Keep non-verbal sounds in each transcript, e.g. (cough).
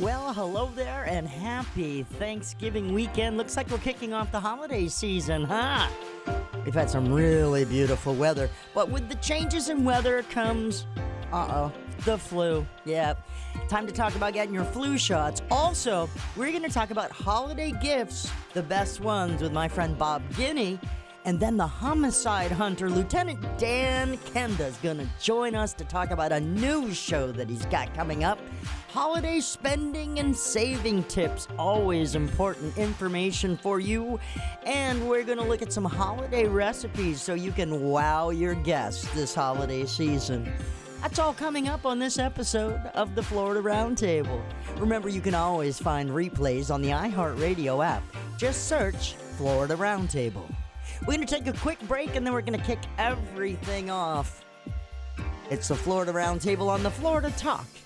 Well, hello there and happy Thanksgiving weekend. Looks like we're kicking off the holiday season, huh? We've had some really beautiful weather, but with the changes in weather comes, uh oh, the flu. Yep. Time to talk about getting your flu shots. Also, we're going to talk about holiday gifts, the best ones, with my friend Bob Guiney. And then the homicide hunter, Lieutenant Dan Kenda, is going to join us to talk about a new show that he's got coming up. Holiday spending and saving tips, always important information for you. And we're going to look at some holiday recipes so you can wow your guests this holiday season. That's all coming up on this episode of the Florida Roundtable. Remember, you can always find replays on the iHeartRadio app. Just search Florida Roundtable. We're going to take a quick break and then we're going to kick everything off. It's the Florida Roundtable on the Florida Talk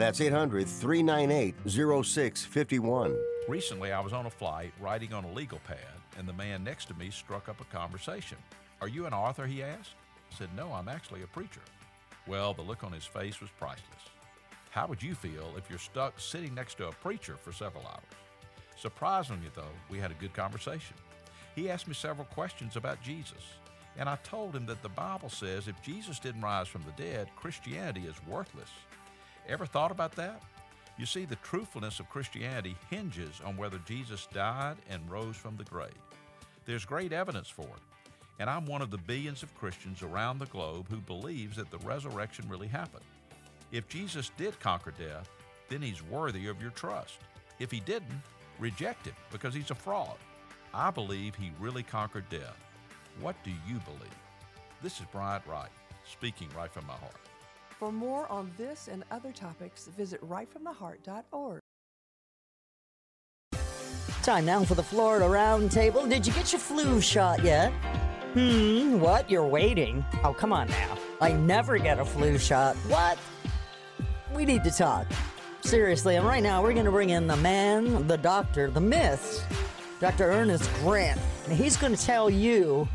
That's 800 398 0651. Recently, I was on a flight writing on a legal pad, and the man next to me struck up a conversation. Are you an author? He asked. I said, No, I'm actually a preacher. Well, the look on his face was priceless. How would you feel if you're stuck sitting next to a preacher for several hours? Surprisingly, though, we had a good conversation. He asked me several questions about Jesus, and I told him that the Bible says if Jesus didn't rise from the dead, Christianity is worthless. Ever thought about that? You see, the truthfulness of Christianity hinges on whether Jesus died and rose from the grave. There's great evidence for it, and I'm one of the billions of Christians around the globe who believes that the resurrection really happened. If Jesus did conquer death, then he's worthy of your trust. If he didn't, reject him because he's a fraud. I believe he really conquered death. What do you believe? This is Bryant Wright, speaking right from my heart. For more on this and other topics, visit rightfromtheheart.org. Time now for the Florida Roundtable. Did you get your flu shot yet? Hmm, what? You're waiting? Oh, come on now. I never get a flu shot. What? We need to talk. Seriously, and right now we're going to bring in the man, the doctor, the myth, Dr. Ernest Grant. And he's going to tell you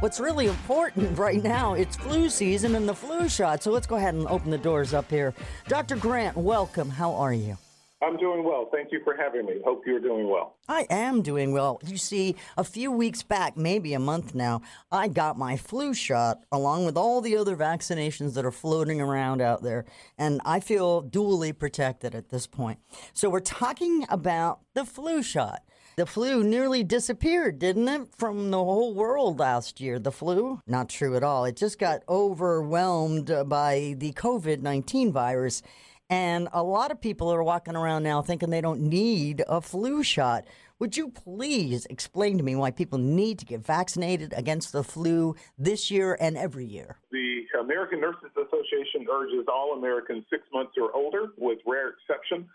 what's really important (laughs) right now. It's flu season and the flu shot. So let's go ahead and open the doors up here. Dr. Grant, welcome. How are you? I'm doing well. Thank you for having me. Hope you're doing well. I am doing well. You see, a few weeks back, maybe a month now, I got my flu shot along with all the other vaccinations that are floating around out there, and I feel duly protected at this point. So, we're talking about the flu shot. The flu nearly disappeared, didn't it, from the whole world last year? The flu? Not true at all. It just got overwhelmed by the COVID 19 virus. And a lot of people are walking around now thinking they don't need a flu shot. Would you please explain to me why people need to get vaccinated against the flu this year and every year? The American Nurses Association urges all Americans six months or older, with rare exception,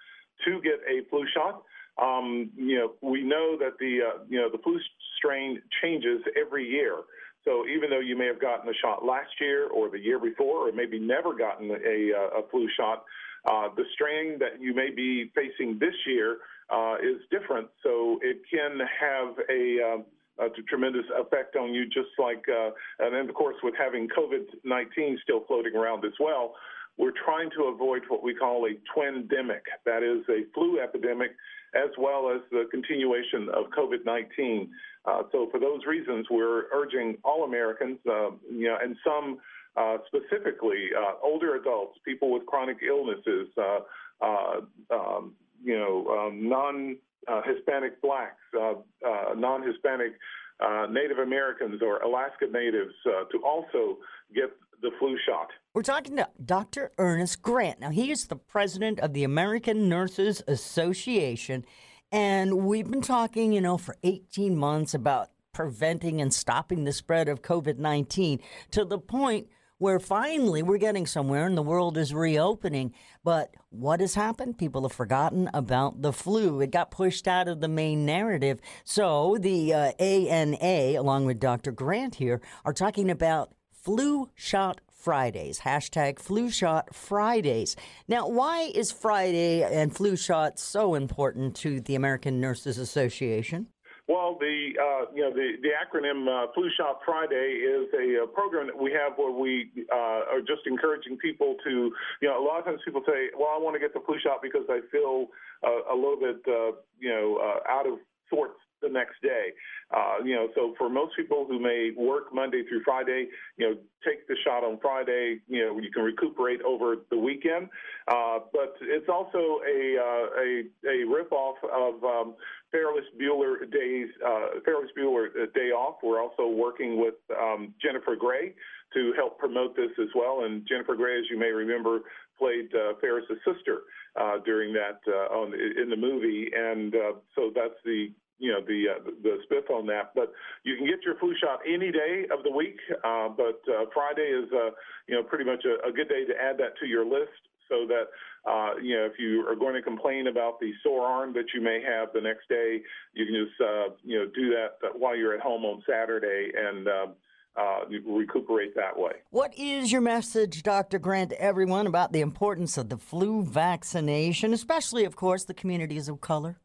to get a flu shot. Um, you know, we know that the uh, you know the flu strain changes every year. So even though you may have gotten a shot last year or the year before, or maybe never gotten a, a flu shot, uh, the strain that you may be facing this year uh, is different, so it can have a, uh, a tremendous effect on you, just like, uh, and then of course with having COVID-19 still floating around as well, we're trying to avoid what we call a twin-demic. That is a flu epidemic as well as the continuation of COVID-19. Uh, so for those reasons, we're urging all Americans, uh, you know, and some uh, specifically older adults, people with chronic illnesses, um, you know, um, non uh, Hispanic blacks, non Hispanic uh, Native Americans, or Alaska Natives to also get the flu shot. We're talking to Dr. Ernest Grant. Now, he is the president of the American Nurses Association. And we've been talking, you know, for 18 months about preventing and stopping the spread of COVID 19 to the point where finally we're getting somewhere and the world is reopening. But what has happened? People have forgotten about the flu. It got pushed out of the main narrative. So the uh, ANA, along with Dr. Grant here, are talking about flu shot Fridays. Hashtag flu shot Fridays. Now, why is Friday and flu shot so important to the American Nurses Association? Well, the uh, you know the the acronym uh, Flu Shot Friday is a, a, program that we have where we uh, are just encouraging people to you know a lot of times people say, well, I want to get the flu shot because I feel uh, a little bit uh, you know uh, out of sorts the next day. Uh, you know, so for most people who may work Monday through Friday, you know, take the shot on Friday. You know, you can recuperate over the weekend. Uh, but it's also a uh, a a ripoff of um, Ferris Bueller days, uh, Ferris Bueller uh, Day Off. We're also working with um, Jennifer Grey to help promote this as well. And Jennifer Grey, as you may remember, played uh, Ferris's sister uh, during that uh, on in the movie, and uh, so that's the you know the uh, the spiff on that. But you can get your flu shot any day of the week. Uh, but uh, Friday is uh, you know pretty much a, a, good day to add that to your list. So that uh, you know if you are going to complain about the sore arm that you may have the next day, you can just uh, you know do that while you're at home on Saturday and. Uh, uh, recuperate that way. What is your message, Dr. Grant, to everyone about the importance of the flu vaccination, especially, of course, the communities of color?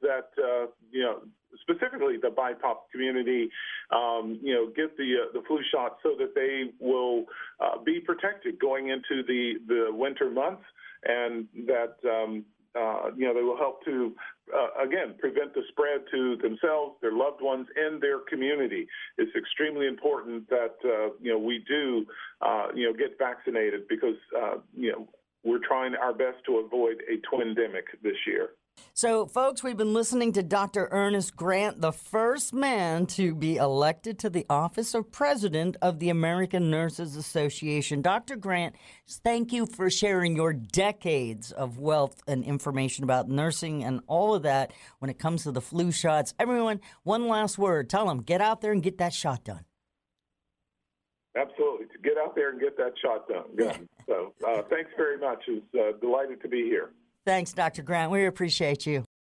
That uh, you know specifically the BIPOC community, um, you know, get the uh, the flu shot so that they will uh, be protected going into the the winter months, and that um, uh, you know they will help to uh, again prevent the spread to themselves, their loved ones, and their community. It's extremely important that uh, you know we do uh, you know get vaccinated because you know we're trying our best to avoid a twindemic this year. So, folks, we've been listening to Dr. Ernest Grant, the first man to be elected to the office of president of the American Nurses Association. Dr. Grant, thank you for sharing your decades of wealth and information about nursing and all of that when it comes to the flu shots. Everyone, one last word. Tell them, get out there and get that shot done. Absolutely. To get out there and get that shot done. (laughs) Yeah. so, uh, thanks very much. It's uh, delighted to be here. Thanks, Dr. Grant. We appreciate you.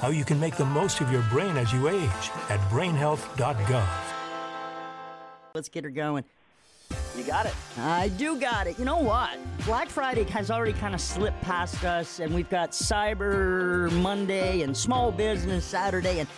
how you can make the most of your brain as you age at brainhealth.gov. Let's get her going. You got it. I do got it. You know what? Black Friday has already kind of slipped past us, and we've got Cyber Monday and Small Business Saturday. And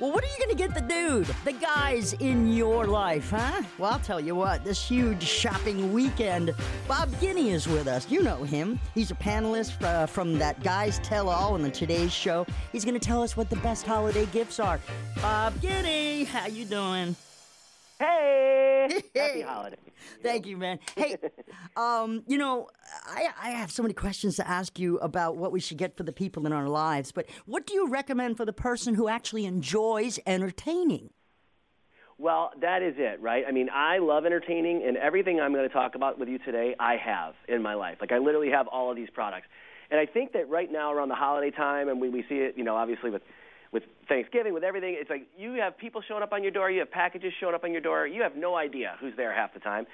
well, what are you going to get the dude, the guys in your life, huh? Well, I'll tell you what, this huge shopping weekend, Bob Guiney is with us. You know him. He's a panelist uh, from that Guys Tell All on the Today's Show. He's going to tell us what the best holiday gifts are. Bob Guiney, how you doing? Hey, happy holiday. Thank you, man. Hey, (laughs) um, you know, I, I have so many questions to ask you about what we should get for the people in our lives, but what do you recommend for the person who actually enjoys entertaining? Well, that is it, right? I mean, I love entertaining, and everything I'm going to talk about with you today, I have in my life. Like, I literally have all of these products. And I think that right now, around the holiday time, and we, we see it, you know, obviously with with Thanksgiving, with everything, it's like you have people showing up on your door, you have packages showing up on your door, you have no idea who's there half the time.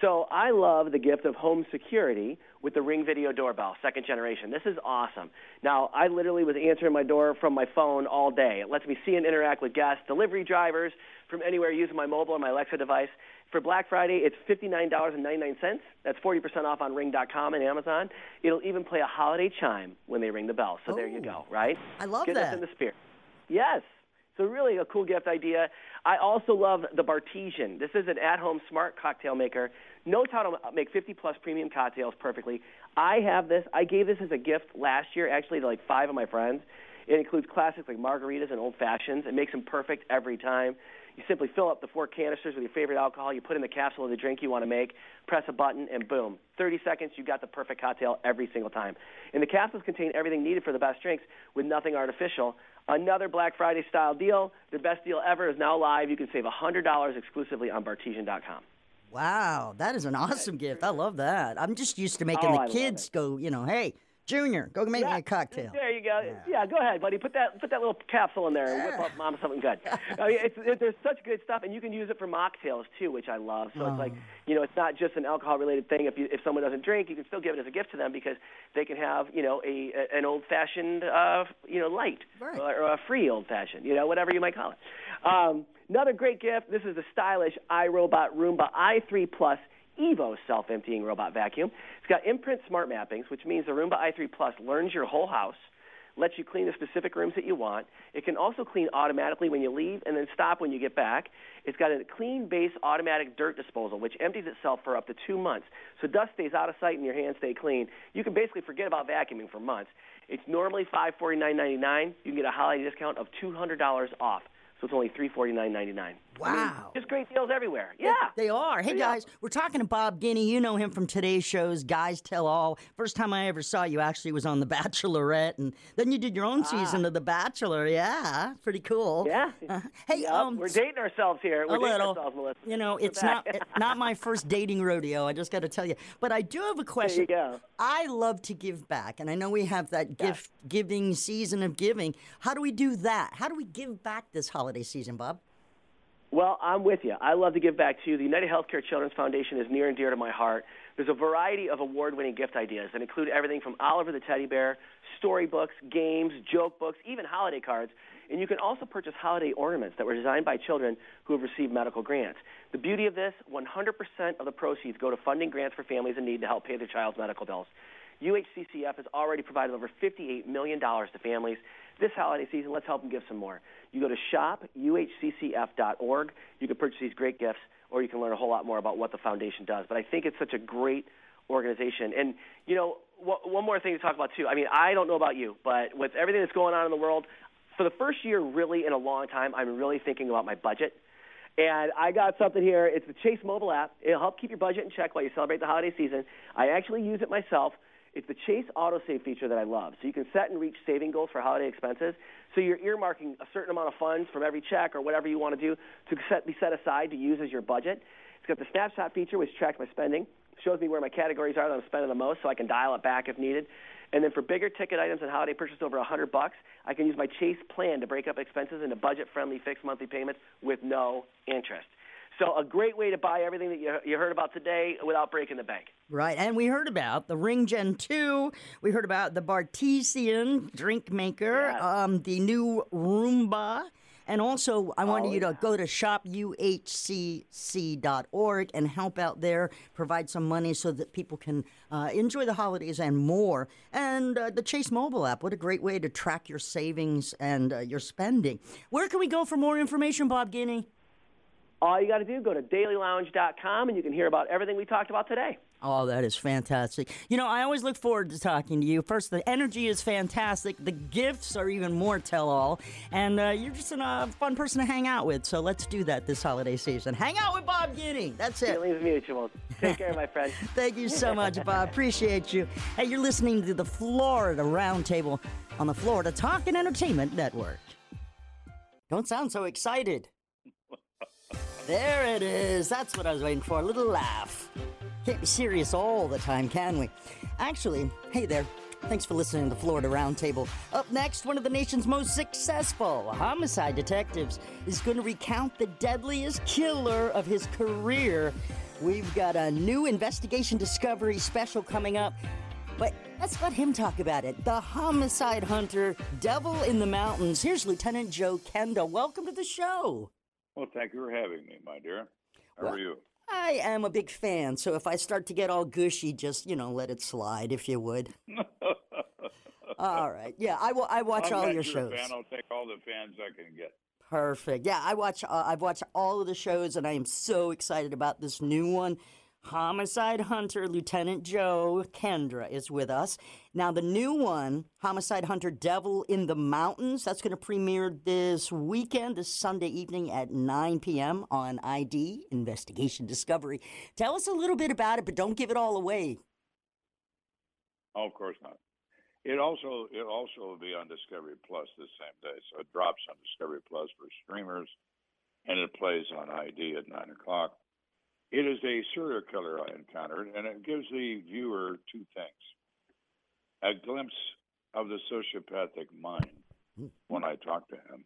So I love the gift of home security with the Ring Video Doorbell, second generation. This is awesome. Now, I literally was answering my door from my phone all day. It lets me see and interact with guests, delivery drivers from anywhere using my mobile or my Alexa device. For Black Friday, it's $59.99. That's 40% off on Ring.com and Amazon. It'll even play a holiday chime when they ring the bell. So there you oh. go, right? I love Get that. us in the spirit. Yes. So really a cool gift idea. I also love the Bartesian. This is an at-home smart cocktail maker. Knows how to make 50 plus premium cocktails perfectly. I have this. I gave this as a gift last year, actually, to like five of my friends. It includes classics like margaritas and old fashions. It makes them perfect every time. You simply fill up the four canisters with your favorite alcohol. You put in the capsule of the drink you want to make, press a button, and boom. 30 seconds, you got the perfect cocktail every single time. And the capsules contain everything needed for the best drinks with nothing artificial. Another Black Friday style deal. Their best deal ever is now live. You can save $100 exclusively on Bartesian.com. Wow, that is an awesome gift. I love that. I'm just used to making Oh, the kids go, you know, hey, Junior, go make me a cocktail. There you go. Yeah. go ahead, buddy. Put that put that little capsule in there and whip up mom something good. (laughs) I mean, it's, it, there's such good stuff, and you can use it for mocktails too, which I love. So it's like you know, it's not just an alcohol related thing. If you if someone doesn't drink, you can still give it as a gift to them because they can have you know a, a an old fashioned uh, you know light Right. or, or a free old fashioned, you know, whatever you might call it. Um, another great gift. This is the stylish iRobot Roomba i3 Plus Evo self-emptying robot vacuum. It's got imprint smart mappings, which means the Roomba i3 Plus learns your whole house, lets you clean the specific rooms that you want. It can also clean automatically when you leave and then stop when you get back. It's got a clean base automatic dirt disposal, which empties itself for up to two months. So dust stays out of sight and your hands stay clean. You can basically forget about vacuuming for months. It's normally $549.99. You can get a holiday discount of $200 off. So it's only $349.99. Wow. Just great deals everywhere. Yeah. They are. Hey, Yeah. guys, we're talking to Bob Guiney. You know him from today's shows, Guys Tell All. First time I ever saw you actually was on The Bachelorette, and then you did your own season of The Bachelor. Yeah, pretty cool. Ah. Yeah. Uh, hey, Yep, um, we're dating ourselves here. We're a little. ourselves. You know, it's not it- not my first dating rodeo. I just got to tell you. But I do have a question. There you go. I love to give back, and I know we have that gift giving season of giving. How do we do that? How do we give back this holiday season, Bob? Well, I'm with you. I love to give back to you. The United Healthcare Children's Foundation is near and dear to my heart. There's a variety of award-winning gift ideas that include everything from Oliver the Teddy Bear, storybooks, games, joke books, even holiday cards. And you can also purchase holiday ornaments that were designed by children who have received medical grants. The beauty of this, 100% of the proceeds go to funding grants for families in need to help pay their child's medical bills. UHCCF has already provided over $58 million to families. This holiday season, let's help them give some more. You go to shopuhccf.org. You can purchase these great gifts, or you can learn a whole lot more about what the foundation does. But I think it's such a great organization. And, you know, wh- one more thing to talk about, too. I mean, I don't know about you, but with everything that's going on in the world, for the first year, really, in a long time, I'm really thinking about my budget. And I got something here. It's the Chase mobile app. It'll help keep your budget in check while you celebrate the holiday season. I actually use it myself. It's the Chase autosave feature that I love. So you can set and reach saving goals for holiday expenses. So you're earmarking a certain amount of funds from every check or whatever you want to do to set, be set aside to use as your budget. It's got the snapshot feature, which tracks my spending, shows me where my categories are that I'm spending the most, so I can dial it back if needed. And then for bigger ticket items and holiday purchase over 100 bucks, I can use my Chase plan to break up expenses into budget-friendly fixed monthly payments with no interest. So a great way to buy everything that you, you heard about today without breaking the bank. Right, and we heard about the Ring Gen 2. We heard about the Bartesian drink maker, um, the new Roomba, And also, I wanted Oh, you to go to shopuhcc.org and help out there, provide some money so that people can uh, enjoy the holidays and more. And uh, the Chase mobile app, what a great way to track your savings and uh, your spending. Where can we go for more information, Bob Guinea? All you got to do, go to dailylounge.com and you can hear about everything we talked about today. Oh, that is fantastic. You know, I always look forward to talking to you. First, the energy is fantastic. The gifts are even more tell all. And uh, you're just a uh, fun person to hang out with. So let's do that this holiday season. Hang out with Bob Guinea. That's it. Feelings mutual. Take care, my friend. (laughs) Thank you so much, Bob. Appreciate you. Hey, you're listening to the Florida Roundtable on the Florida Talk and Entertainment Network. Don't sound so excited. There it is. That's what I was waiting for. A little laugh. Can't be serious all the time, can we? Actually, hey there. Thanks for listening to the Florida Roundtable. Up next, one of the nation's most successful homicide detectives is going to recount the deadliest killer of his career. We've got a new investigation discovery special coming up. But let's let him talk about it. The homicide hunter, Devil in the Mountains. Here's Lieutenant Joe Kenda. Welcome to the show. Well, thank you for having me, my dear. How Well- are you? I am a big fan, so if I start to get all gushy, just you know, let it slide, if you would. (laughs) all right, yeah, I will. I watch I'm all your shows. Fan. I'll take all the fans I can get. Perfect. Yeah, I watch. Uh, I've watched all of the shows, and I am so excited about this new one. Homicide Hunter Lieutenant Joe Kenda is with us. Now, the new one, Homicide Hunter Devil in the Mountains, that's going to premiere this weekend, this Sunday evening at 9 p.m. on ID Investigation Discovery. Tell us a little bit about it, but don't give it all away. Oh, of course not. It also it also will be on Discovery Plus this same day, so it drops on Discovery Plus for streamers, and it plays on ID at nine o'clock. It is a serial killer I encountered, and it gives the viewer two things: a glimpse of the sociopathic mind hmm. when I talk to him,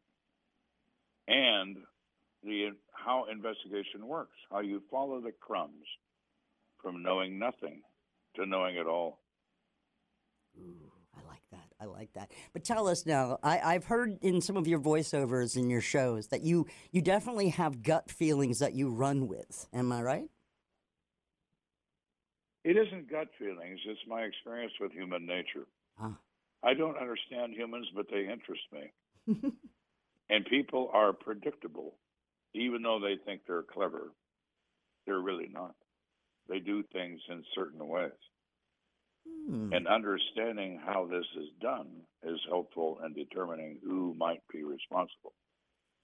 and the how investigation works, how you follow the crumbs from knowing nothing to knowing it all. That. I like that. But tell us now. I, I've heard in some of your voiceovers in your shows that you you definitely have gut feelings that you run with. Am I right? It isn't gut feelings, it's my experience with human nature. Ah. I don't understand humans, but they interest me. (laughs) and people are predictable, even though they think they're clever. They're really not. They do things in certain ways. Hmm. And understanding how this is done is helpful in determining who might be responsible.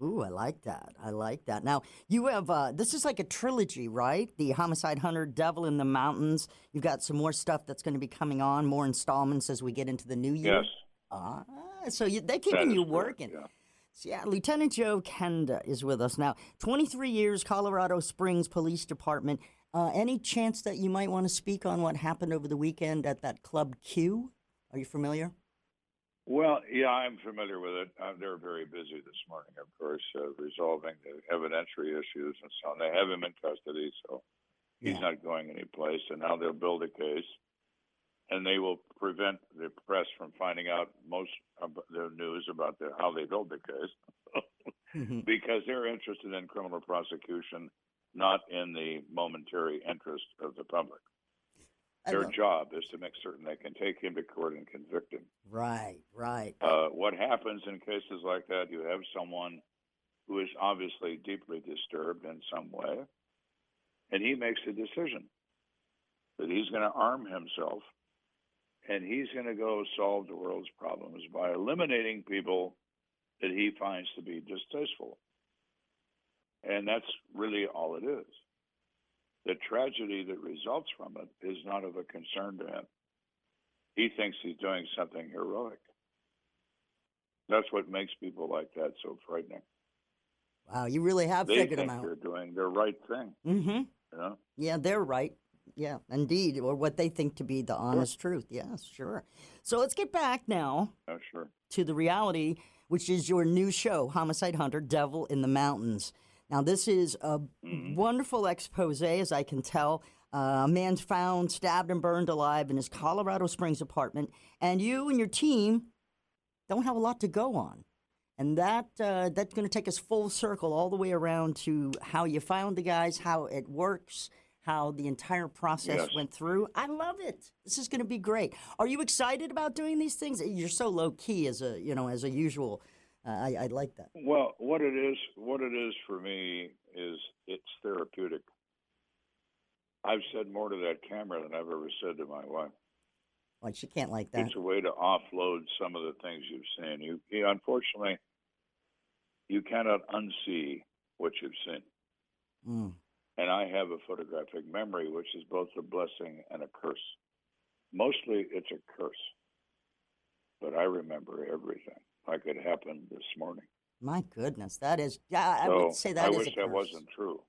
Ooh, I like that. I like that. Now you have uh, this is like a trilogy, right? The Homicide Hunter, Devil in the Mountains. You've got some more stuff that's going to be coming on, more installments as we get into the new year. Yes. Ah, so you, they're keeping you correct, working. yeah. So, yeah, Lieutenant Joe Kenda is with us now. 23 years, Colorado Springs Police Department. Uh, any chance that you might want to speak on what happened over the weekend at that Club Q? Are you familiar? Well, yeah, I'm familiar with it. Uh, they're very busy this morning, of course, uh, resolving the evidentiary issues and so on. They have him in custody, so he's Yeah. not going anyplace. And now they'll build a case, and they will prevent the press from finding out most of the news about the, how they build the case, (laughs) Mhm. because they're interested in criminal prosecution, not in the momentary interest of the public. Their job is to make certain they can take him to court and convict him. Right, right. Uh, what happens in cases like that? You have someone who is obviously deeply disturbed in some way, and he makes a decision that he's going to arm himself and he's going to go solve the world's problems by eliminating people that he finds to be distasteful. And that's really all it is. The tragedy that results from it is not of a concern to him. He thinks he's doing something heroic. That's what makes people like that so frightening. Wow, you really have they figured them out. they're doing the right thing. Mm-hmm. You know? Yeah, they're right. Yeah, indeed, or what they think to be the honest truth. Yes, sure. So let's get back now Oh, sure. to the reality, which is your new show, Homicide Hunter Devil in the Mountains. Now, this is a wonderful expose, as I can tell. Uh, a man's found stabbed and burned alive in his Colorado Springs apartment, and you and your team don't have a lot to go on. And that uh, that's going to take us full circle all the way around to how you found the guys, how it works, how the entire process Yes. went through. I love it. This is going to be great. Are you excited about doing these things? You're so low key as a you know as a usual. I, I like that. Well, what it is, what it is for me is it's therapeutic. I've said more to that camera than I've ever said to my wife. Like she can't like that. It's a way to offload some of the things you've seen. You, you unfortunately, you cannot unsee what you've seen. Mm. And I have a photographic memory, which is both a blessing and a curse. Mostly, it's a curse, but I remember everything like it happened this morning. My goodness, that is. Yeah, I so would say that I is wish that wasn't true.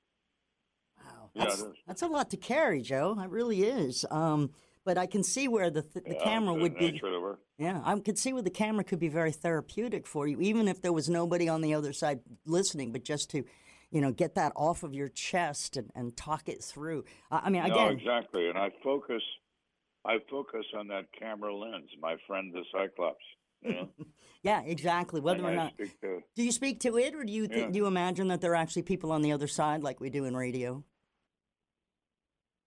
Wow, Yeah, that's, is. that's a lot to carry, Joe. It really is. Um, but I can see where the th- the Yeah, camera would be. nature of the work. Yeah, I could see where the camera could be very therapeutic for you, even if there was nobody on the other side listening, but just to, you know, get that off of your chest and, and talk it through. I I mean, no, again, exactly. And I focus, I focus on that camera lens, my friend the Cyclops. You know? (laughs) yeah, exactly. Whether or not to- do you speak to it, or do you th- Yeah. do you imagine that there are actually people on the other side, like we do in radio?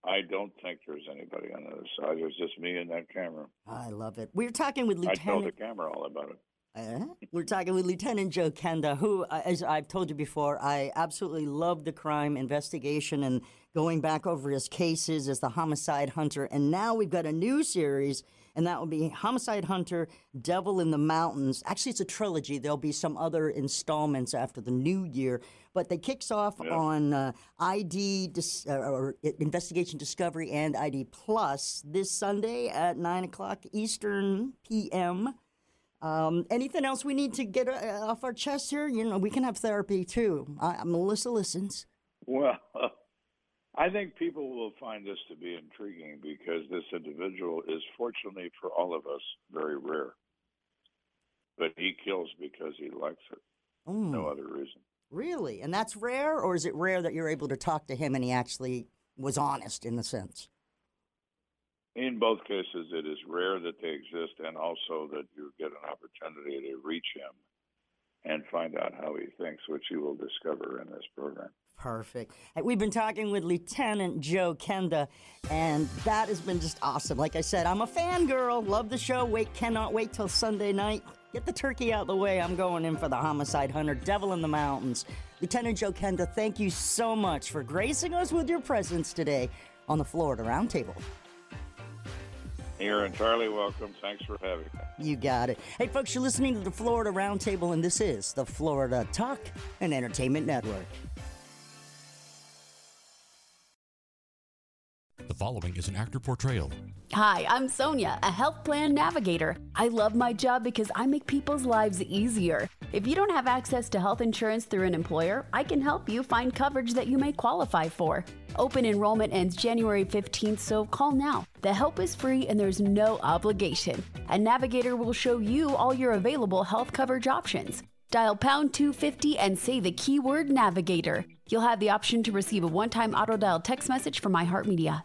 I don't think there's anybody on the other side. There's just me and that camera. I love it. We were talking with I tell Lieutenant. the camera all about it. Uh, we're talking with Lieutenant Joe Kenda, who, uh, as I've told you before, I absolutely love the crime investigation and going back over his cases as the homicide hunter. And now we've got a new series, and that will be Homicide Hunter, Devil in the Mountains. Actually, it's a trilogy. There'll be some other installments after the new year, but they kicks off on uh, ID dis- uh, or Investigation Discovery and ID Plus this Sunday at nine o'clock Eastern PM. Um, anything else we need to get uh, off our chest here? You know, we can have therapy too. I, Melissa listens. Well, (laughs) I think people will find this to be intriguing because this individual is, fortunately for all of us, very rare. But he kills because he likes it. No mm. other reason. Really? And that's rare, or is it rare that you're able to talk to him and he actually was honest in the sense? In both cases, it is rare that they exist, and also that you get an opportunity to reach him and find out how he thinks, which you will discover in this program. Perfect. We've been talking with Lieutenant Joe Kenda, and that has been just awesome. Like I said, I'm a fangirl. Love the show. Wait, cannot wait till Sunday night. Get the turkey out of the way. I'm going in for the Homicide Hunter, Devil in the Mountains. Lieutenant Joe Kenda, thank you so much for gracing us with your presence today on the Florida Roundtable. You're entirely welcome. Thanks for having me. You got it. Hey, folks, you're listening to the Florida Roundtable, and this is the Florida Talk and Entertainment Network. The following is an actor portrayal. Hi, I'm Sonia, a health plan navigator. I love my job because I make people's lives easier. If you don't have access to health insurance through an employer, I can help you find coverage that you may qualify for. Open enrollment ends January 15th, so call now. The help is free and there's no obligation. A navigator will show you all your available health coverage options. Dial pound 250 and say the keyword navigator. You'll have the option to receive a one time auto dial text message from iHeartMedia.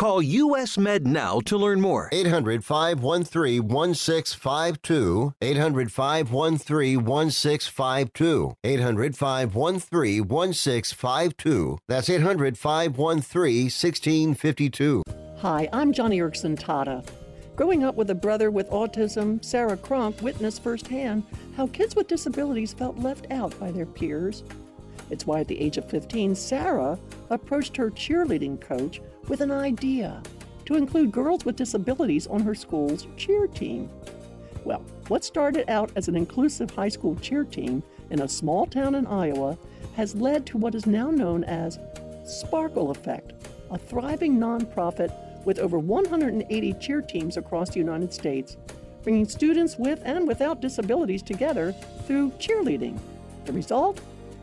Call US Med now to learn more. 800 513 1652. 800 513 1652. 800 513 1652. That's 800 513 1652. Hi, I'm Joni Eareckson Tada. Growing up with a brother with autism, Sarah Cronk witnessed firsthand how kids with disabilities felt left out by their peers. It's why at the age of 15, Sarah approached her cheerleading coach with an idea to include girls with disabilities on her school's cheer team. Well, what started out as an inclusive high school cheer team in a small town in Iowa has led to what is now known as Sparkle Effect, a thriving nonprofit with over 180 cheer teams across the United States, bringing students with and without disabilities together through cheerleading. The result?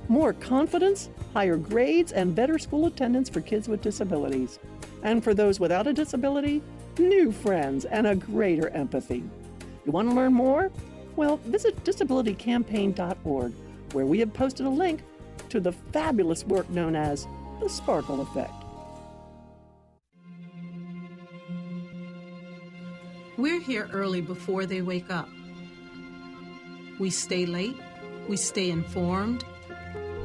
More confidence, higher grades, and better school attendance for kids with disabilities. And for those without a disability, new friends and a greater empathy. You want to learn more? Well, visit disabilitycampaign.org, where we have posted a link to the fabulous work known as the Sparkle Effect. We're here early before they wake up. We stay late, we stay informed,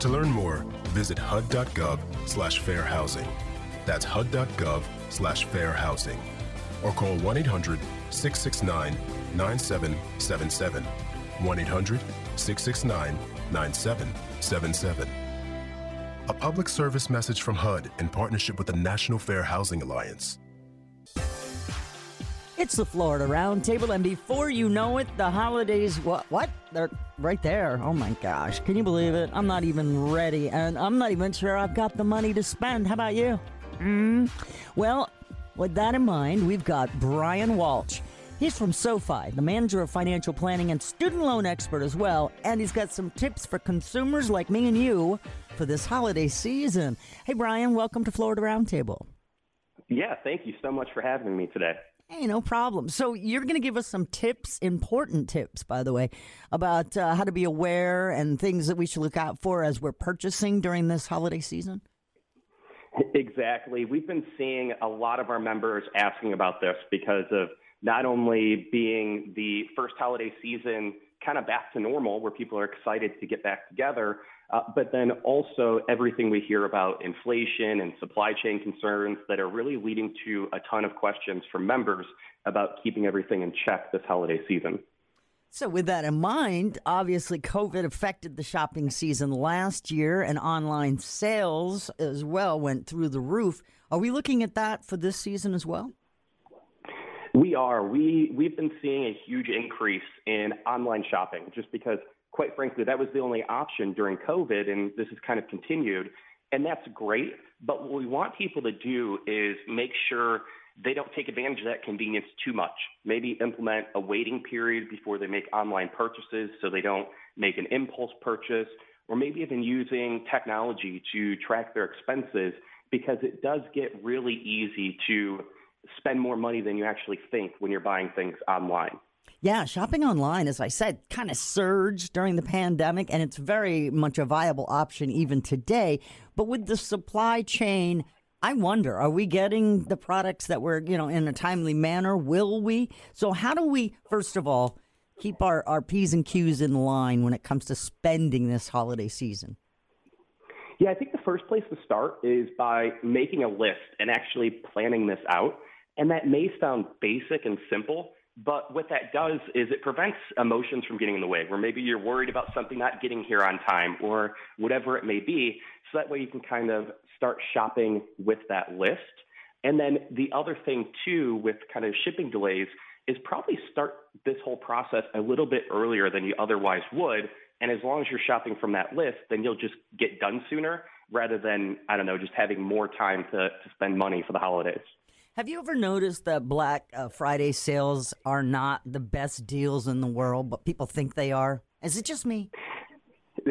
To learn more, visit hud.gov slash fair housing. That's hud.gov slash fair housing. Or call 1 800 669 9777. 1 800 669 9777. A public service message from HUD in partnership with the National Fair Housing Alliance. It's the Florida Roundtable, and before you know it, the holidays. What? What? They're right there. Oh my gosh. Can you believe it? I'm not even ready, and I'm not even sure I've got the money to spend. How about you? Mm? Well, with that in mind, we've got Brian Walsh. He's from SoFi, the manager of financial planning and student loan expert as well, and he's got some tips for consumers like me and you for this holiday season. Hey, Brian, welcome to Florida Roundtable. Yeah, thank you so much for having me today. Hey, no problem. So you're going to give us some tips, important tips, by the way, about uh, how to be aware and things that we should look out for as we're purchasing during this holiday season. Exactly. We've been seeing a lot of our members asking about this because of not only being the first holiday season kind of back to normal, where people are excited to get back together, uh, but then also everything we hear about inflation and supply chain concerns that are really leading to a ton of questions from members about keeping everything in check this holiday season. So, with that in mind, obviously COVID affected the shopping season last year, and online sales as well went through the roof. Are we looking at that for this season as well? We are. We we've been seeing a huge increase in online shopping just because quite frankly that was the only option during COVID and this has kind of continued and that's great, but what we want people to do is make sure they don't take advantage of that convenience too much. Maybe implement a waiting period before they make online purchases so they don't make an impulse purchase, or maybe even using technology to track their expenses because it does get really easy to spend more money than you actually think when you're buying things online. Yeah, shopping online, as I said, kind of surged during the pandemic, and it's very much a viable option even today. But with the supply chain, I wonder, are we getting the products that we're, you know, in a timely manner? Will we? So, how do we, first of all, keep our, our P's and Q's in line when it comes to spending this holiday season? Yeah, I think the first place to start is by making a list and actually planning this out. And that may sound basic and simple, but what that does is it prevents emotions from getting in the way, where maybe you're worried about something not getting here on time or whatever it may be. So that way you can kind of start shopping with that list. And then the other thing, too, with kind of shipping delays is probably start this whole process a little bit earlier than you otherwise would. And as long as you're shopping from that list, then you'll just get done sooner rather than, I don't know, just having more time to, to spend money for the holidays. Have you ever noticed that Black uh, Friday sales are not the best deals in the world, but people think they are? Is it just me? (laughs)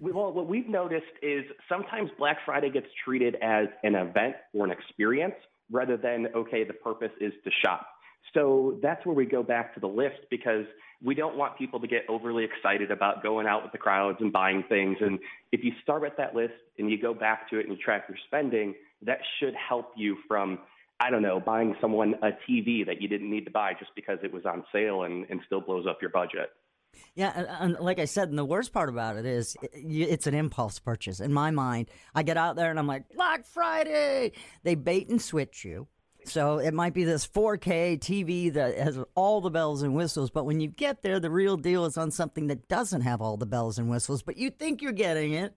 well, what we've noticed is sometimes Black Friday gets treated as an event or an experience rather than, okay, the purpose is to shop. So that's where we go back to the list because we don't want people to get overly excited about going out with the crowds and buying things. And if you start with that list and you go back to it and you track your spending, that should help you from, I don't know, buying someone a TV that you didn't need to buy just because it was on sale and, and still blows up your budget. Yeah, and, like I said, and the worst part about it is it, it's an impulse purchase. In my mind, I get out there and I'm like, Black Friday! They bait and switch you. So it might be this 4K TV that has all the bells and whistles, but when you get there, the real deal is on something that doesn't have all the bells and whistles, but you think you're getting it.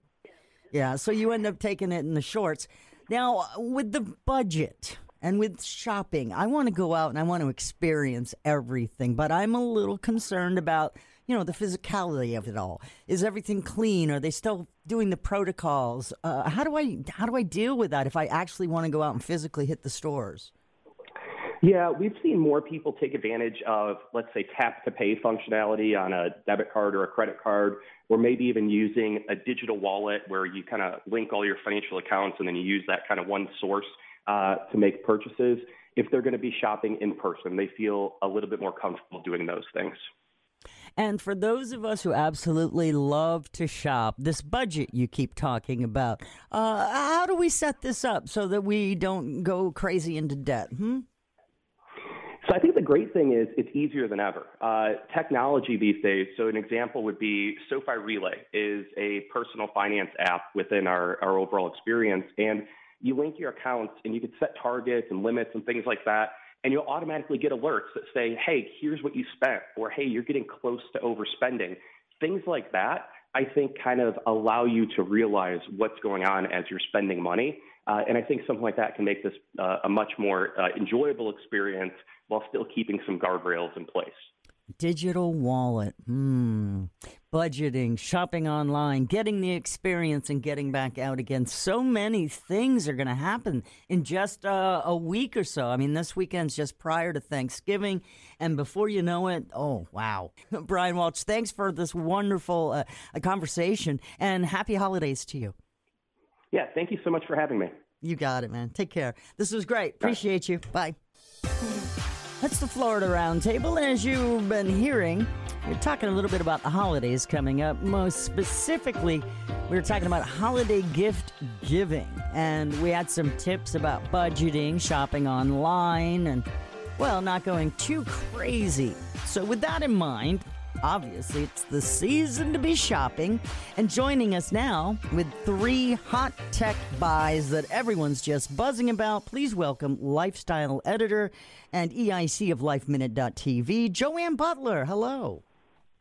Yeah, so you end up taking it in the shorts. Now, with the budget and with shopping, I want to go out and I want to experience everything, but I'm a little concerned about, you know, the physicality of it all. Is everything clean? Are they still doing the protocols? Uh, how do I how do I deal with that if I actually want to go out and physically hit the stores? Yeah, we've seen more people take advantage of, let's say, tap to pay functionality on a debit card or a credit card, or maybe even using a digital wallet where you kind of link all your financial accounts and then you use that kind of one source uh, to make purchases. If they're going to be shopping in person, they feel a little bit more comfortable doing those things. And for those of us who absolutely love to shop, this budget you keep talking about, uh, how do we set this up so that we don't go crazy into debt? Hmm? So I think the great thing is it's easier than ever. Uh, technology these days. So an example would be SoFi Relay is a personal finance app within our, our overall experience, and you link your accounts and you can set targets and limits and things like that, and you'll automatically get alerts that say, "Hey, here's what you spent," or "Hey, you're getting close to overspending." Things like that, I think, kind of allow you to realize what's going on as you're spending money. Uh, and I think something like that can make this uh, a much more uh, enjoyable experience while still keeping some guardrails in place. Digital wallet, hmm. Budgeting, shopping online, getting the experience, and getting back out again. So many things are going to happen in just uh, a week or so. I mean, this weekend's just prior to Thanksgiving, and before you know it, oh, wow. (laughs) Brian Welch, thanks for this wonderful uh, conversation, and happy holidays to you. Yeah, thank you so much for having me. You got it, man. Take care. This was great. Appreciate you. Bye. That's the Florida Roundtable. And as you've been hearing, we're talking a little bit about the holidays coming up. Most specifically, we were talking about holiday gift giving. And we had some tips about budgeting, shopping online, and, well, not going too crazy. So, with that in mind, Obviously, it's the season to be shopping. And joining us now with three hot tech buys that everyone's just buzzing about, please welcome lifestyle editor and EIC of LifeMinute.tv, Joanne Butler. Hello.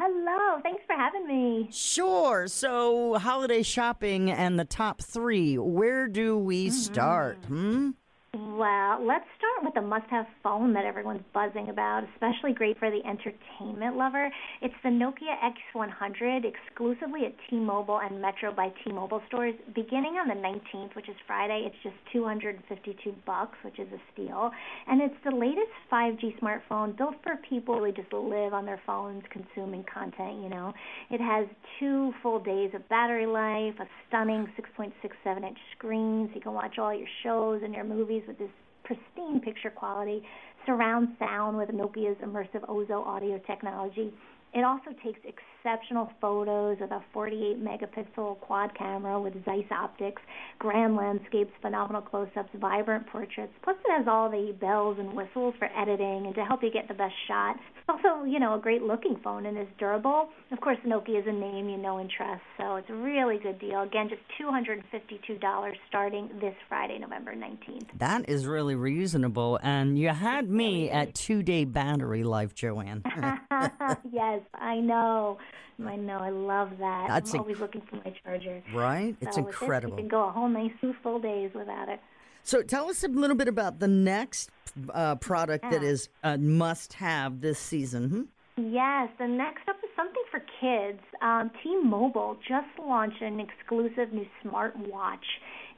Hello. Thanks for having me. Sure. So, holiday shopping and the top three. Where do we mm-hmm. start? Hmm? Well, let's start with the must have phone that everyone's buzzing about, especially great for the entertainment lover. It's the Nokia X100, exclusively at T Mobile and Metro by T Mobile stores. Beginning on the 19th, which is Friday, it's just 252 bucks, which is a steal. And it's the latest 5G smartphone built for people who just live on their phones consuming content, you know. It has two full days of battery life, a stunning 6.67 inch screen, so you can watch all your shows and your movies with this pristine picture quality, surround sound with Nokia's immersive Ozo audio technology. It also takes exceptional photos with a 48 megapixel quad camera with Zeiss optics, grand landscapes, phenomenal close ups, vibrant portraits. Plus, it has all the bells and whistles for editing and to help you get the best shot. Also, you know, a great looking phone and is durable. Of course, Nokia is a name you know and trust, so it's a really good deal. Again, just $252 starting this Friday, November 19th. That is really reasonable. And you had me at two day battery life, Joanne. (laughs) (laughs) yes, I know. I know. I love that. That's I'm always looking for my charger. Right? It's incredible. This, you can go a whole nice two full days without it. So tell us a little bit about the next uh, product yeah. that is a must-have this season. Hmm? Yes, the next up is something for kids. Um, T-Mobile just launched an exclusive new smartwatch.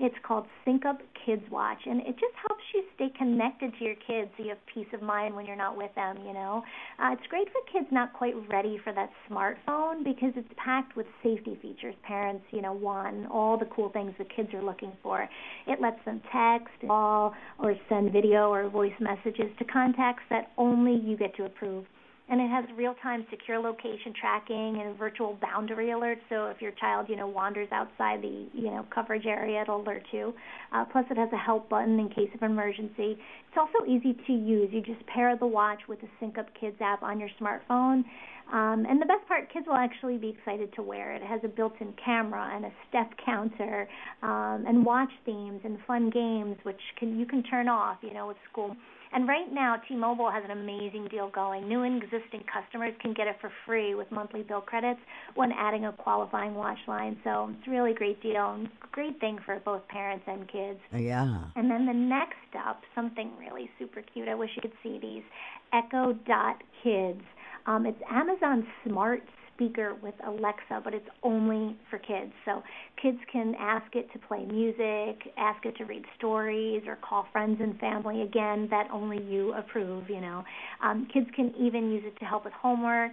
It's called Sync Up Kids Watch, and it just helps you stay connected to your kids so you have peace of mind when you're not with them, you know. Uh, it's great for kids not quite ready for that smartphone because it's packed with safety features parents, you know, want, all the cool things the kids are looking for. It lets them text, call, or send video or voice messages to contacts that only you get to approve and it has real-time secure location tracking and virtual boundary alerts. So if your child, you know, wanders outside the, you know, coverage area, it'll alert you. Uh, plus, it has a help button in case of emergency. It's also easy to use. You just pair the watch with the Sync Up Kids app on your smartphone. Um, and the best part, kids will actually be excited to wear it. It has a built-in camera and a step counter, um, and watch themes and fun games, which can you can turn off, you know, with school. And right now, T-Mobile has an amazing deal going. New and existing customers can get it for free with monthly bill credits when adding a qualifying watch line. So it's a really great deal and great thing for both parents and kids. Yeah. And then the next up, something really super cute. I wish you could see these. Echo Dot Kids. Um, it's Amazon Smart speaker with Alexa, but it's only for kids. So kids can ask it to play music, ask it to read stories, or call friends and family. Again, that only you approve. You know, um, kids can even use it to help with homework.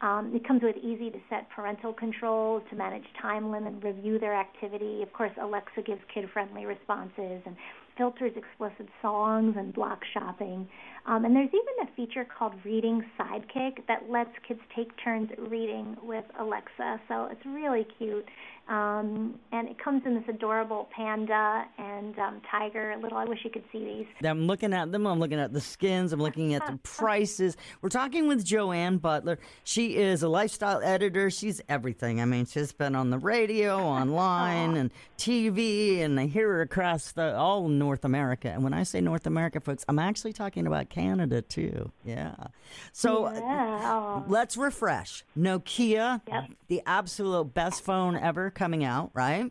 Um, it comes with easy to set parental controls to manage time limit review their activity. Of course, Alexa gives kid friendly responses and filters explicit songs and block shopping. Um, and there's even a feature called Reading Sidekick that lets kids take turns reading with Alexa. So it's really cute. Um, and it comes in this adorable panda and um, tiger little. I wish you could see these. I'm looking at them. I'm looking at the skins. I'm looking at the (laughs) prices. We're talking with Joanne Butler. She is a lifestyle editor. She's everything. I mean, she's been on the radio, online, and TV, and I hear her across the, all North America. And when I say North America, folks, I'm actually talking about Canada too. Yeah. So yeah. let's refresh. Nokia, Yep. the absolute best phone ever coming out, right?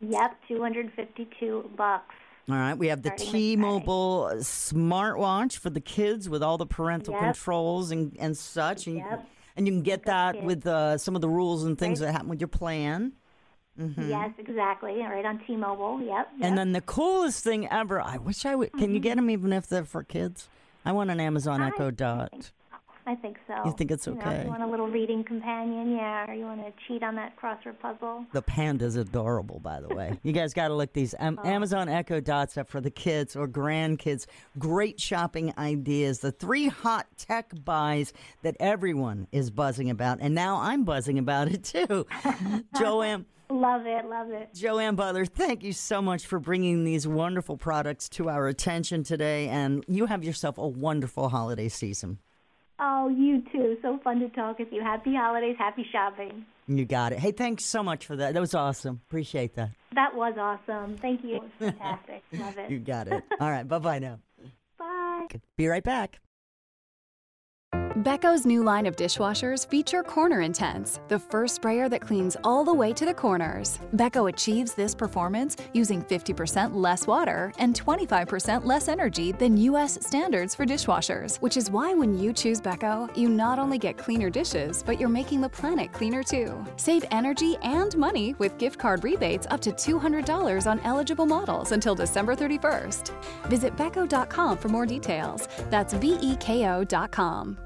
Yep, 252 bucks. All right, we have the T-Mobile smartwatch for the kids with all the parental Yep. controls and, and such, and, Yep. and you can get that with uh, some of the rules and things Right. that happen with your plan. Mhm. Yes, exactly. Right on T-Mobile. Yep. And then the coolest thing ever, I wish I would. Can you Mm-hmm. get them even if they're for kids? I want an Amazon Echo Dot. I think so. You think it's You know, okay? you want a little reading companion, yeah, or you want to cheat on that crossword puzzle. The panda's adorable, by the way. You guys got to look these Am- oh. Amazon Echo Dots up for the kids or grandkids. Great shopping ideas. The three hot tech buys that everyone is buzzing about, and now I'm buzzing about it too. (laughs) Joanne. Love it, love it. Joanne Butler, thank you so much for bringing these wonderful products to our attention today, and you have yourself a wonderful holiday season. Oh, you too. So fun to talk with you. Happy holidays, happy shopping. You got it. Hey, thanks so much for that. That was awesome. Appreciate that. That was awesome. Thank you. It was fantastic. (laughs) love it. You got it. All right. Bye bye now. Bye. Be right back. Beko's new line of dishwashers feature Corner Intense, the first sprayer that cleans all the way to the corners. Beko achieves this performance using 50% less water and 25% less energy than US standards for dishwashers, which is why when you choose Beko, you not only get cleaner dishes, but you're making the planet cleaner too. Save energy and money with gift card rebates up to $200 on eligible models until December 31st. Visit Beko.com for more details. That's B E K O.com.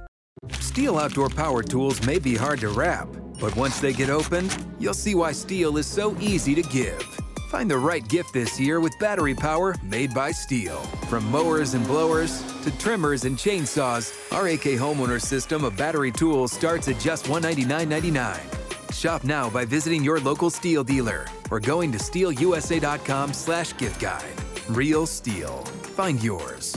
Stihl outdoor power tools may be hard to wrap, but once they get opened, you'll see why Stihl is so easy to give. Find the right gift this year with battery power made by Stihl. From mowers and blowers to trimmers and chainsaws, our AK homeowner system of battery tools starts at just $199.99. Shop now by visiting your local Stihl dealer or going to stihlusa.com slash gift guide. Real Stihl. Find yours.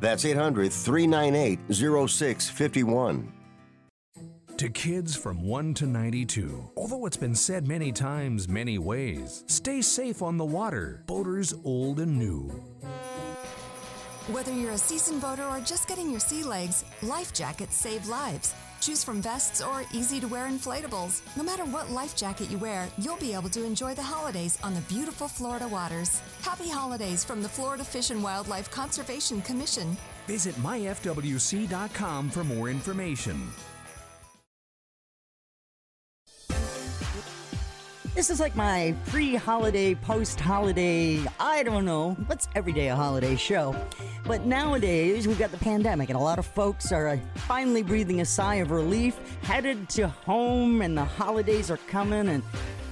That's 800 398 0651. To kids from 1 to 92, although it's been said many times, many ways, stay safe on the water, boaters old and new. Whether you're a seasoned boater or just getting your sea legs, life jackets save lives. Choose from vests or easy to wear inflatables. No matter what life jacket you wear, you'll be able to enjoy the holidays on the beautiful Florida waters. Happy holidays from the Florida Fish and Wildlife Conservation Commission. Visit myfwc.com for more information. This is like my pre holiday, post holiday, I don't know, what's every day a holiday show. But nowadays, we've got the pandemic, and a lot of folks are uh, finally breathing a sigh of relief, headed to home, and the holidays are coming. And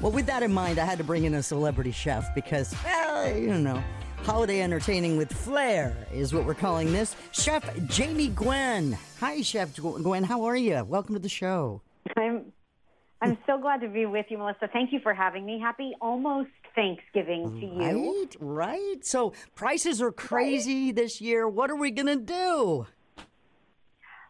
well, with that in mind, I had to bring in a celebrity chef because, well, you know, holiday entertaining with flair is what we're calling this. Chef Jamie Gwen. Hi, Chef Gwen. How are you? Welcome to the show. I'm I'm so glad to be with you, Melissa. Thank you for having me. Happy almost Thanksgiving to you. Right, right. So prices are crazy this year. What are we gonna do?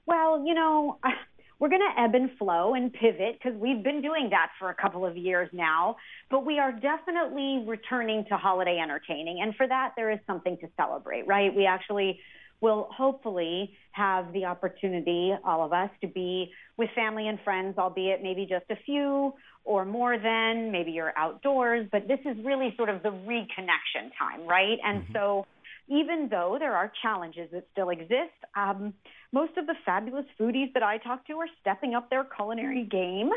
Well, you know, (laughs) we're going to ebb and flow and pivot because we've been doing that for a couple of years now. But we are definitely returning to holiday entertaining. And for that, there is something to celebrate, right? We actually will hopefully have the opportunity, all of us, to be with family and friends, albeit maybe just a few or more than, maybe you're outdoors, but this is really sort of the reconnection time, right? And mm-hmm. so even though there are challenges that still exist, um, most of the fabulous foodies that I talk to are stepping up their culinary game.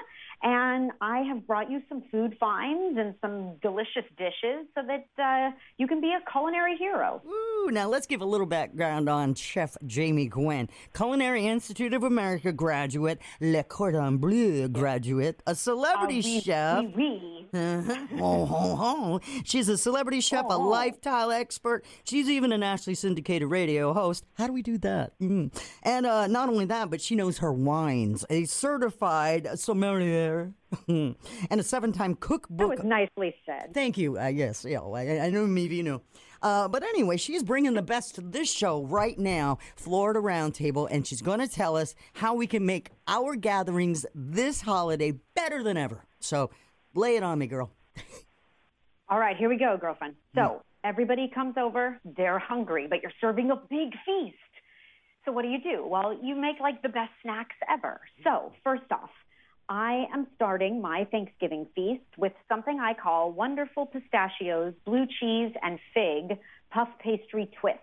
And I have brought you some food finds and some delicious dishes so that uh, you can be a culinary hero. Ooh, now let's give a little background on Chef Jamie Gwen, Culinary Institute of America graduate, Le Cordon Bleu graduate, a celebrity oh, oui, chef. Oui, oui. Uh-huh. oh, oh, oh. She's a celebrity chef, oh, a lifestyle expert. She's even a nationally syndicated radio host. How do we do that? Mm. And uh, not only that, but she knows her wines. A certified sommelier (laughs) and a seven-time cookbook. That was nicely said. Thank you. Uh, yes, yeah, I, I know maybe you know. Uh, but anyway, she's bringing the best to this show right now, Florida Roundtable, and she's going to tell us how we can make our gatherings this holiday better than ever. So Lay it on me, girl. (laughs) All right, here we go, girlfriend. So everybody comes over, they're hungry, but you're serving a big feast. So what do you do? Well, you make like the best snacks ever. So first off, I am starting my Thanksgiving feast with something I call wonderful pistachios, blue cheese, and fig puff pastry twists.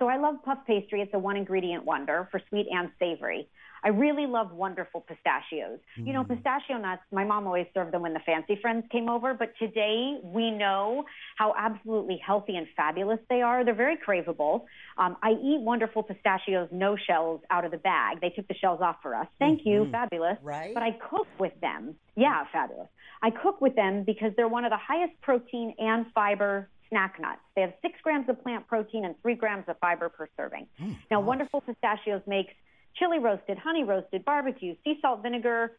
So I love puff pastry. It's a one ingredient wonder for sweet and savory. I really love wonderful pistachios. Mm. You know, mm. pistachio nuts, my mom always served them when the fancy friends came over, but today we know how absolutely healthy and fabulous they are. They're very craveable. Um, I eat wonderful pistachios, no shells out of the bag. They took the shells off for us. Thank mm-hmm. you, fabulous. Right. But I cook with them. Yeah, fabulous. I cook with them because they're one of the highest protein and fiber snack nuts. They have six grams of plant protein and three grams of fiber per serving. Mm, now, gosh. Wonderful Pistachios makes chili roasted, honey roasted, barbecue, sea salt vinegar,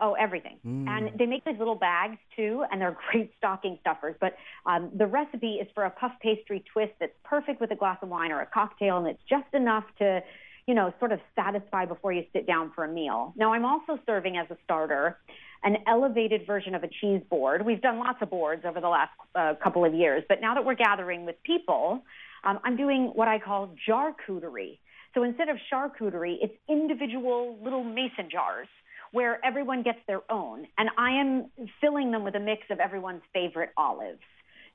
oh, everything. Mm. And they make these little bags too, and they're (laughs) great stocking stuffers. But um, the recipe is for a puff pastry twist that's perfect with a glass of wine or a cocktail, and it's just enough to, you know, sort of satisfy before you sit down for a meal. Now, I'm also serving as a starter an elevated version of a cheese board. We've done lots of boards over the last uh, couple of years, but now that we're gathering with people, um, I'm doing what I call jarcuterie. So instead of charcuterie, it's individual little mason jars where everyone gets their own. And I am filling them with a mix of everyone's favorite olives.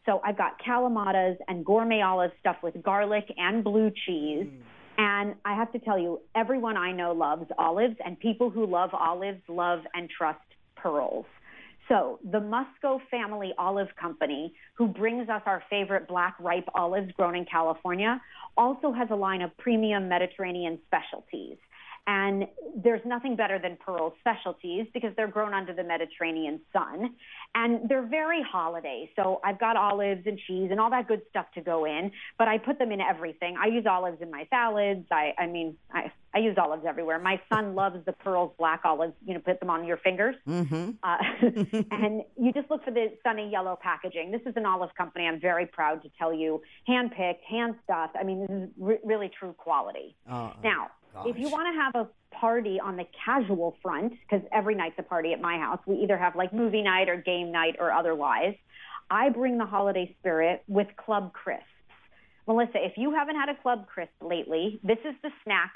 So I've got kalamatas and gourmet olives stuffed with garlic and blue cheese. Mm. And I have to tell you, everyone I know loves olives, and people who love olives love and trust pearls. So the Musco Family Olive Company, who brings us our favorite black ripe olives grown in California, also has a line of premium Mediterranean specialties. And there's nothing better than Pearl specialties because they're grown under the Mediterranean sun. And they're very holiday. So I've got olives and cheese and all that good stuff to go in, but I put them in everything. I use olives in my salads. I, I mean, I, I use olives everywhere. My son (laughs) loves the Pearls black olives. You know, put them on your fingers. Mm-hmm. Uh, (laughs) and you just look for the sunny yellow packaging. This is an olive company. I'm very proud to tell you, hand picked, hand stuffed. I mean, this is re- really true quality. Uh, now, Gosh. If you want to have a party on the casual front, because every night's a party at my house, we either have like movie night or game night or otherwise. I bring the holiday spirit with Club Crisps. Melissa, if you haven't had a Club Crisp lately, this is the snack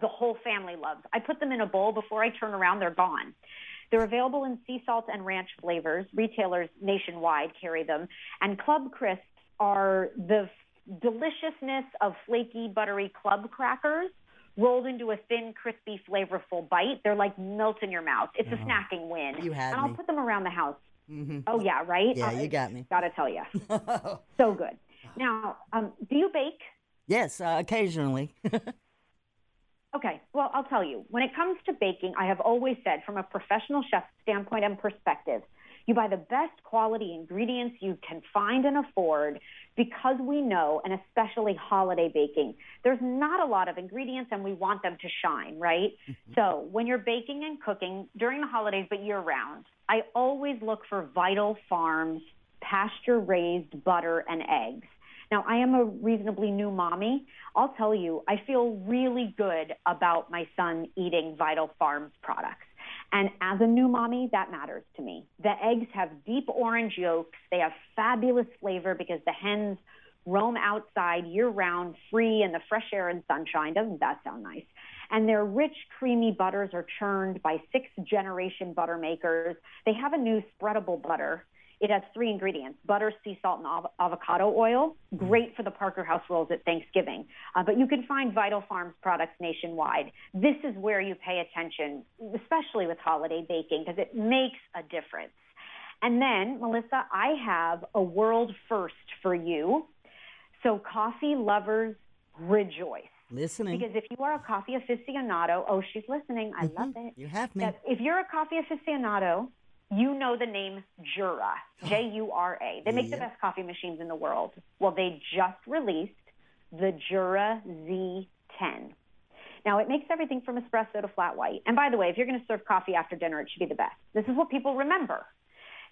the whole family loves. I put them in a bowl before I turn around, they're gone. They're available in sea salt and ranch flavors. Retailers nationwide carry them. And Club Crisps are the deliciousness of flaky, buttery club crackers rolled into a thin, crispy, flavorful bite. They're like melt in your mouth. It's a snacking win. You had and I'll me. put them around the house. Mhm. Oh yeah, right. Yeah, Uh, you got me. Gotta tell you, (laughs) so good. Now, um, do you bake? Yes, uh, occasionally. (laughs) Okay, well, I'll tell you. When it comes to baking, I have always said, from a professional chef standpoint and perspective, you buy the best quality ingredients you can find and afford because we know, and especially holiday baking, there's not a lot of ingredients and we want them to shine, right? Mm-hmm. So when you're baking and cooking during the holidays, but year round, I always look for Vital Farms pasture raised butter and eggs. Now, I am a reasonably new mommy. I'll tell you, I feel really good about my son eating Vital Farms products. And as a new mommy, that matters to me. The eggs have deep orange yolks. They have fabulous flavor because the hens roam outside year round, free in the fresh air and sunshine. Doesn't that sound nice? And their rich, creamy butters are churned by six generation butter makers. They have a new spreadable butter. It has three ingredients butter, sea salt, and av- avocado oil. Great for the Parker House rolls at Thanksgiving. Uh, but you can find Vital Farms products nationwide. This is where you pay attention, especially with holiday baking, because it makes a difference. And then, Melissa, I have a world first for you. So, coffee lovers, rejoice. Listening. Because if you are a coffee aficionado, oh, she's listening. I love it. You have me. That if you're a coffee aficionado, you know the name Jura, J U R A. They make the best coffee machines in the world. Well, they just released the Jura Z10. Now, it makes everything from espresso to flat white. And by the way, if you're going to serve coffee after dinner, it should be the best. This is what people remember.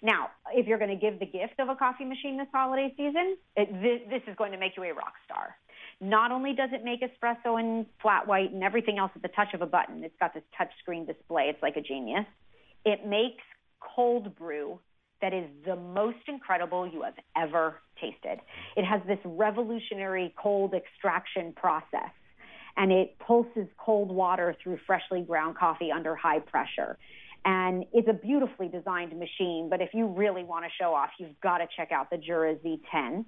Now, if you're going to give the gift of a coffee machine this holiday season, it, this, this is going to make you a rock star. Not only does it make espresso and flat white and everything else at the touch of a button, it's got this touch screen display. It's like a genius. It makes cold brew that is the most incredible you have ever tasted. It has this revolutionary cold extraction process and it pulses cold water through freshly ground coffee under high pressure. And it's a beautifully designed machine, but if you really want to show off, you've got to check out the Jura Z10.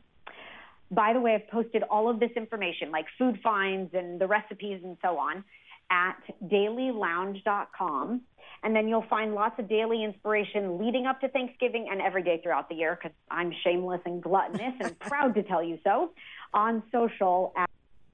By the way, I've posted all of this information, like food finds and the recipes and so on, at dailylounge.com. And then you'll find lots of daily inspiration leading up to Thanksgiving and every day throughout the year, because I'm shameless and gluttonous and (laughs) proud to tell you so, on social at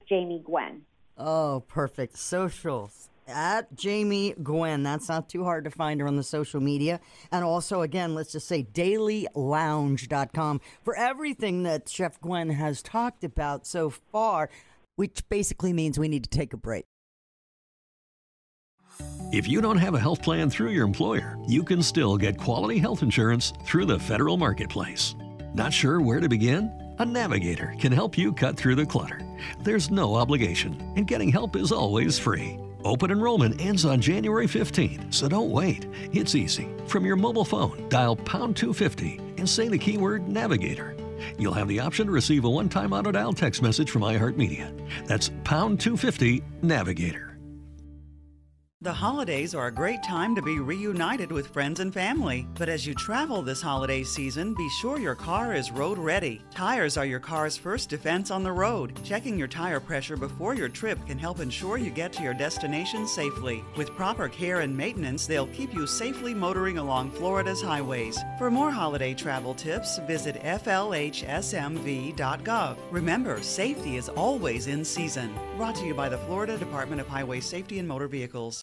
Jamie Gwen. Oh, perfect. Socials at Jamie Gwen. That's not too hard to find her on the social media. And also, again, let's just say dailylounge.com for everything that Chef Gwen has talked about so far, which basically means we need to take a break. If you don't have a health plan through your employer, you can still get quality health insurance through the federal marketplace. Not sure where to begin? A navigator can help you cut through the clutter. There's no obligation, and getting help is always free. Open enrollment ends on January 15th, so don't wait. It's easy. From your mobile phone, dial pound 250 and say the keyword navigator. You'll have the option to receive a one time auto dial text message from iHeartMedia. That's pound 250 navigator. The holidays are a great time to be reunited with friends and family. But as you travel this holiday season, be sure your car is road ready. Tires are your car's first defense on the road. Checking your tire pressure before your trip can help ensure you get to your destination safely. With proper care and maintenance, they'll keep you safely motoring along Florida's highways. For more holiday travel tips, visit FLHSMV.gov. Remember, safety is always in season. Brought to you by the Florida Department of Highway Safety and Motor Vehicles.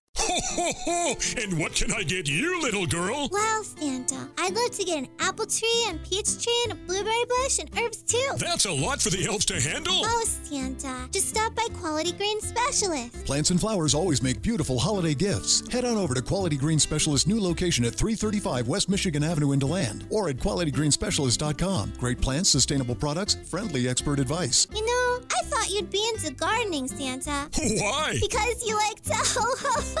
Ho, ho, ho! And what can I get you, little girl? Well, Santa, I'd love to get an apple tree and peach tree and a blueberry bush and herbs too. That's a lot for the elves to handle. Oh, Santa, just stop by Quality Green Specialist. Plants and flowers always make beautiful holiday gifts. Head on over to Quality Green Specialist new location at 335 West Michigan Avenue in DeLand or at qualitygreenspecialist.com. Great plants, sustainable products, friendly expert advice. You know, I thought you'd be into gardening, Santa. Why? Because you like to (laughs) ho ho ho.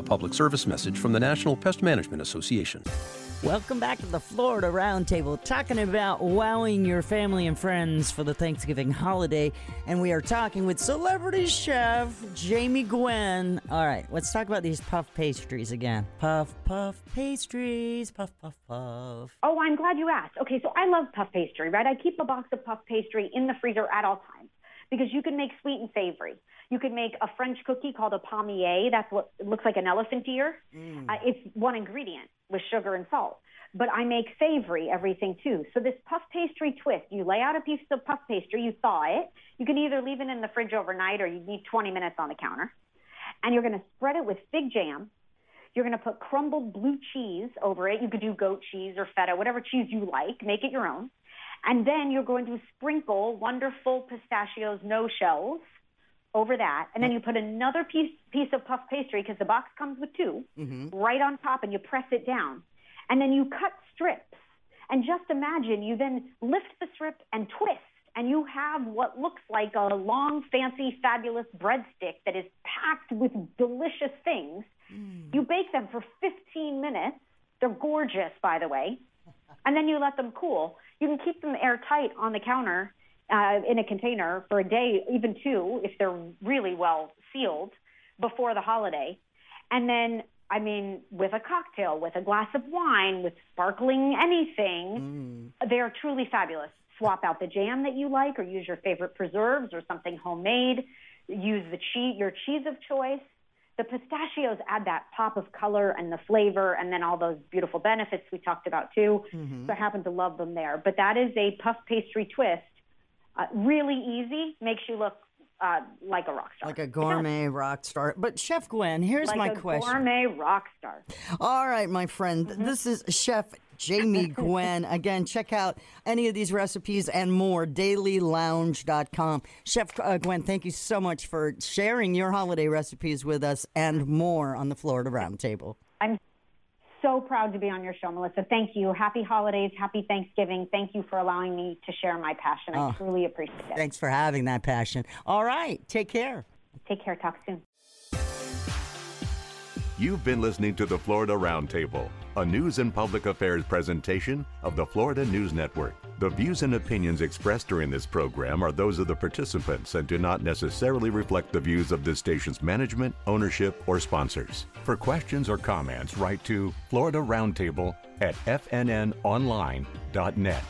A public service message from the National Pest Management Association. Welcome back to the Florida Roundtable, talking about wowing your family and friends for the Thanksgiving holiday. And we are talking with celebrity chef Jamie Gwen. All right, let's talk about these puff pastries again. Puff, puff pastries, puff, puff, puff. Oh, I'm glad you asked. Okay, so I love puff pastry, right? I keep a box of puff pastry in the freezer at all times because you can make sweet and savory. You can make a French cookie called a palmier. That's what looks like an elephant ear. Uh, it's one ingredient with sugar and salt. But I make savory everything too. So this puff pastry twist, you lay out a piece of puff pastry, you thaw it. You can either leave it in the fridge overnight or you need 20 minutes on the counter. And you're going to spread it with fig jam. You're going to put crumbled blue cheese over it. You could do goat cheese or feta, whatever cheese you like. Make it your own. And then you're going to sprinkle wonderful pistachios, no shells, over that. And then you put another piece piece of puff pastry because the box comes with 2 mm-hmm. right on top, and you press it down. And then you cut strips. And just imagine you then lift the strip and twist, and you have what looks like a long, fancy, fabulous breadstick that is packed with delicious things. Mm. You bake them for 15 minutes. They're gorgeous, by the way. And then you let them cool. You can keep them airtight on the counter uh, in a container for a day, even two, if they're really well sealed before the holiday. And then, I mean, with a cocktail, with a glass of wine, with sparkling anything, they are truly fabulous. Swap out the jam that you like, or use your favorite preserves or something homemade. Use the cheese, your cheese of choice. The pistachios add that pop of color and the flavor, and then all those beautiful benefits we talked about too. Mm-hmm. So I happen to love them there. But that is a puff pastry twist. Uh, really easy, makes you look uh, like a rock star. Like a gourmet rock star. But Chef Gwen, here's like my a question. gourmet rock star. All right, my friend. Mm-hmm. This is Chef Jamie (laughs) Gwen. Again, check out any of these recipes and more, dailylounge.com. Chef uh, Gwen, thank you so much for sharing your holiday recipes with us and more on the Florida Roundtable. I'm so proud to be on your show, Melissa. Thank you. Happy holidays. Happy Thanksgiving. Thank you for allowing me to share my passion. I Oh. truly appreciate it. Thanks for having that passion. All right, take care. Take care. Talk soon. You've been listening to the Florida Roundtable, a news and public affairs presentation of the Florida News Network. The views and opinions expressed during this program are those of the participants and do not necessarily reflect the views of this station's management, ownership, or sponsors. For questions or comments, write to Florida Roundtable at fnnonline.net.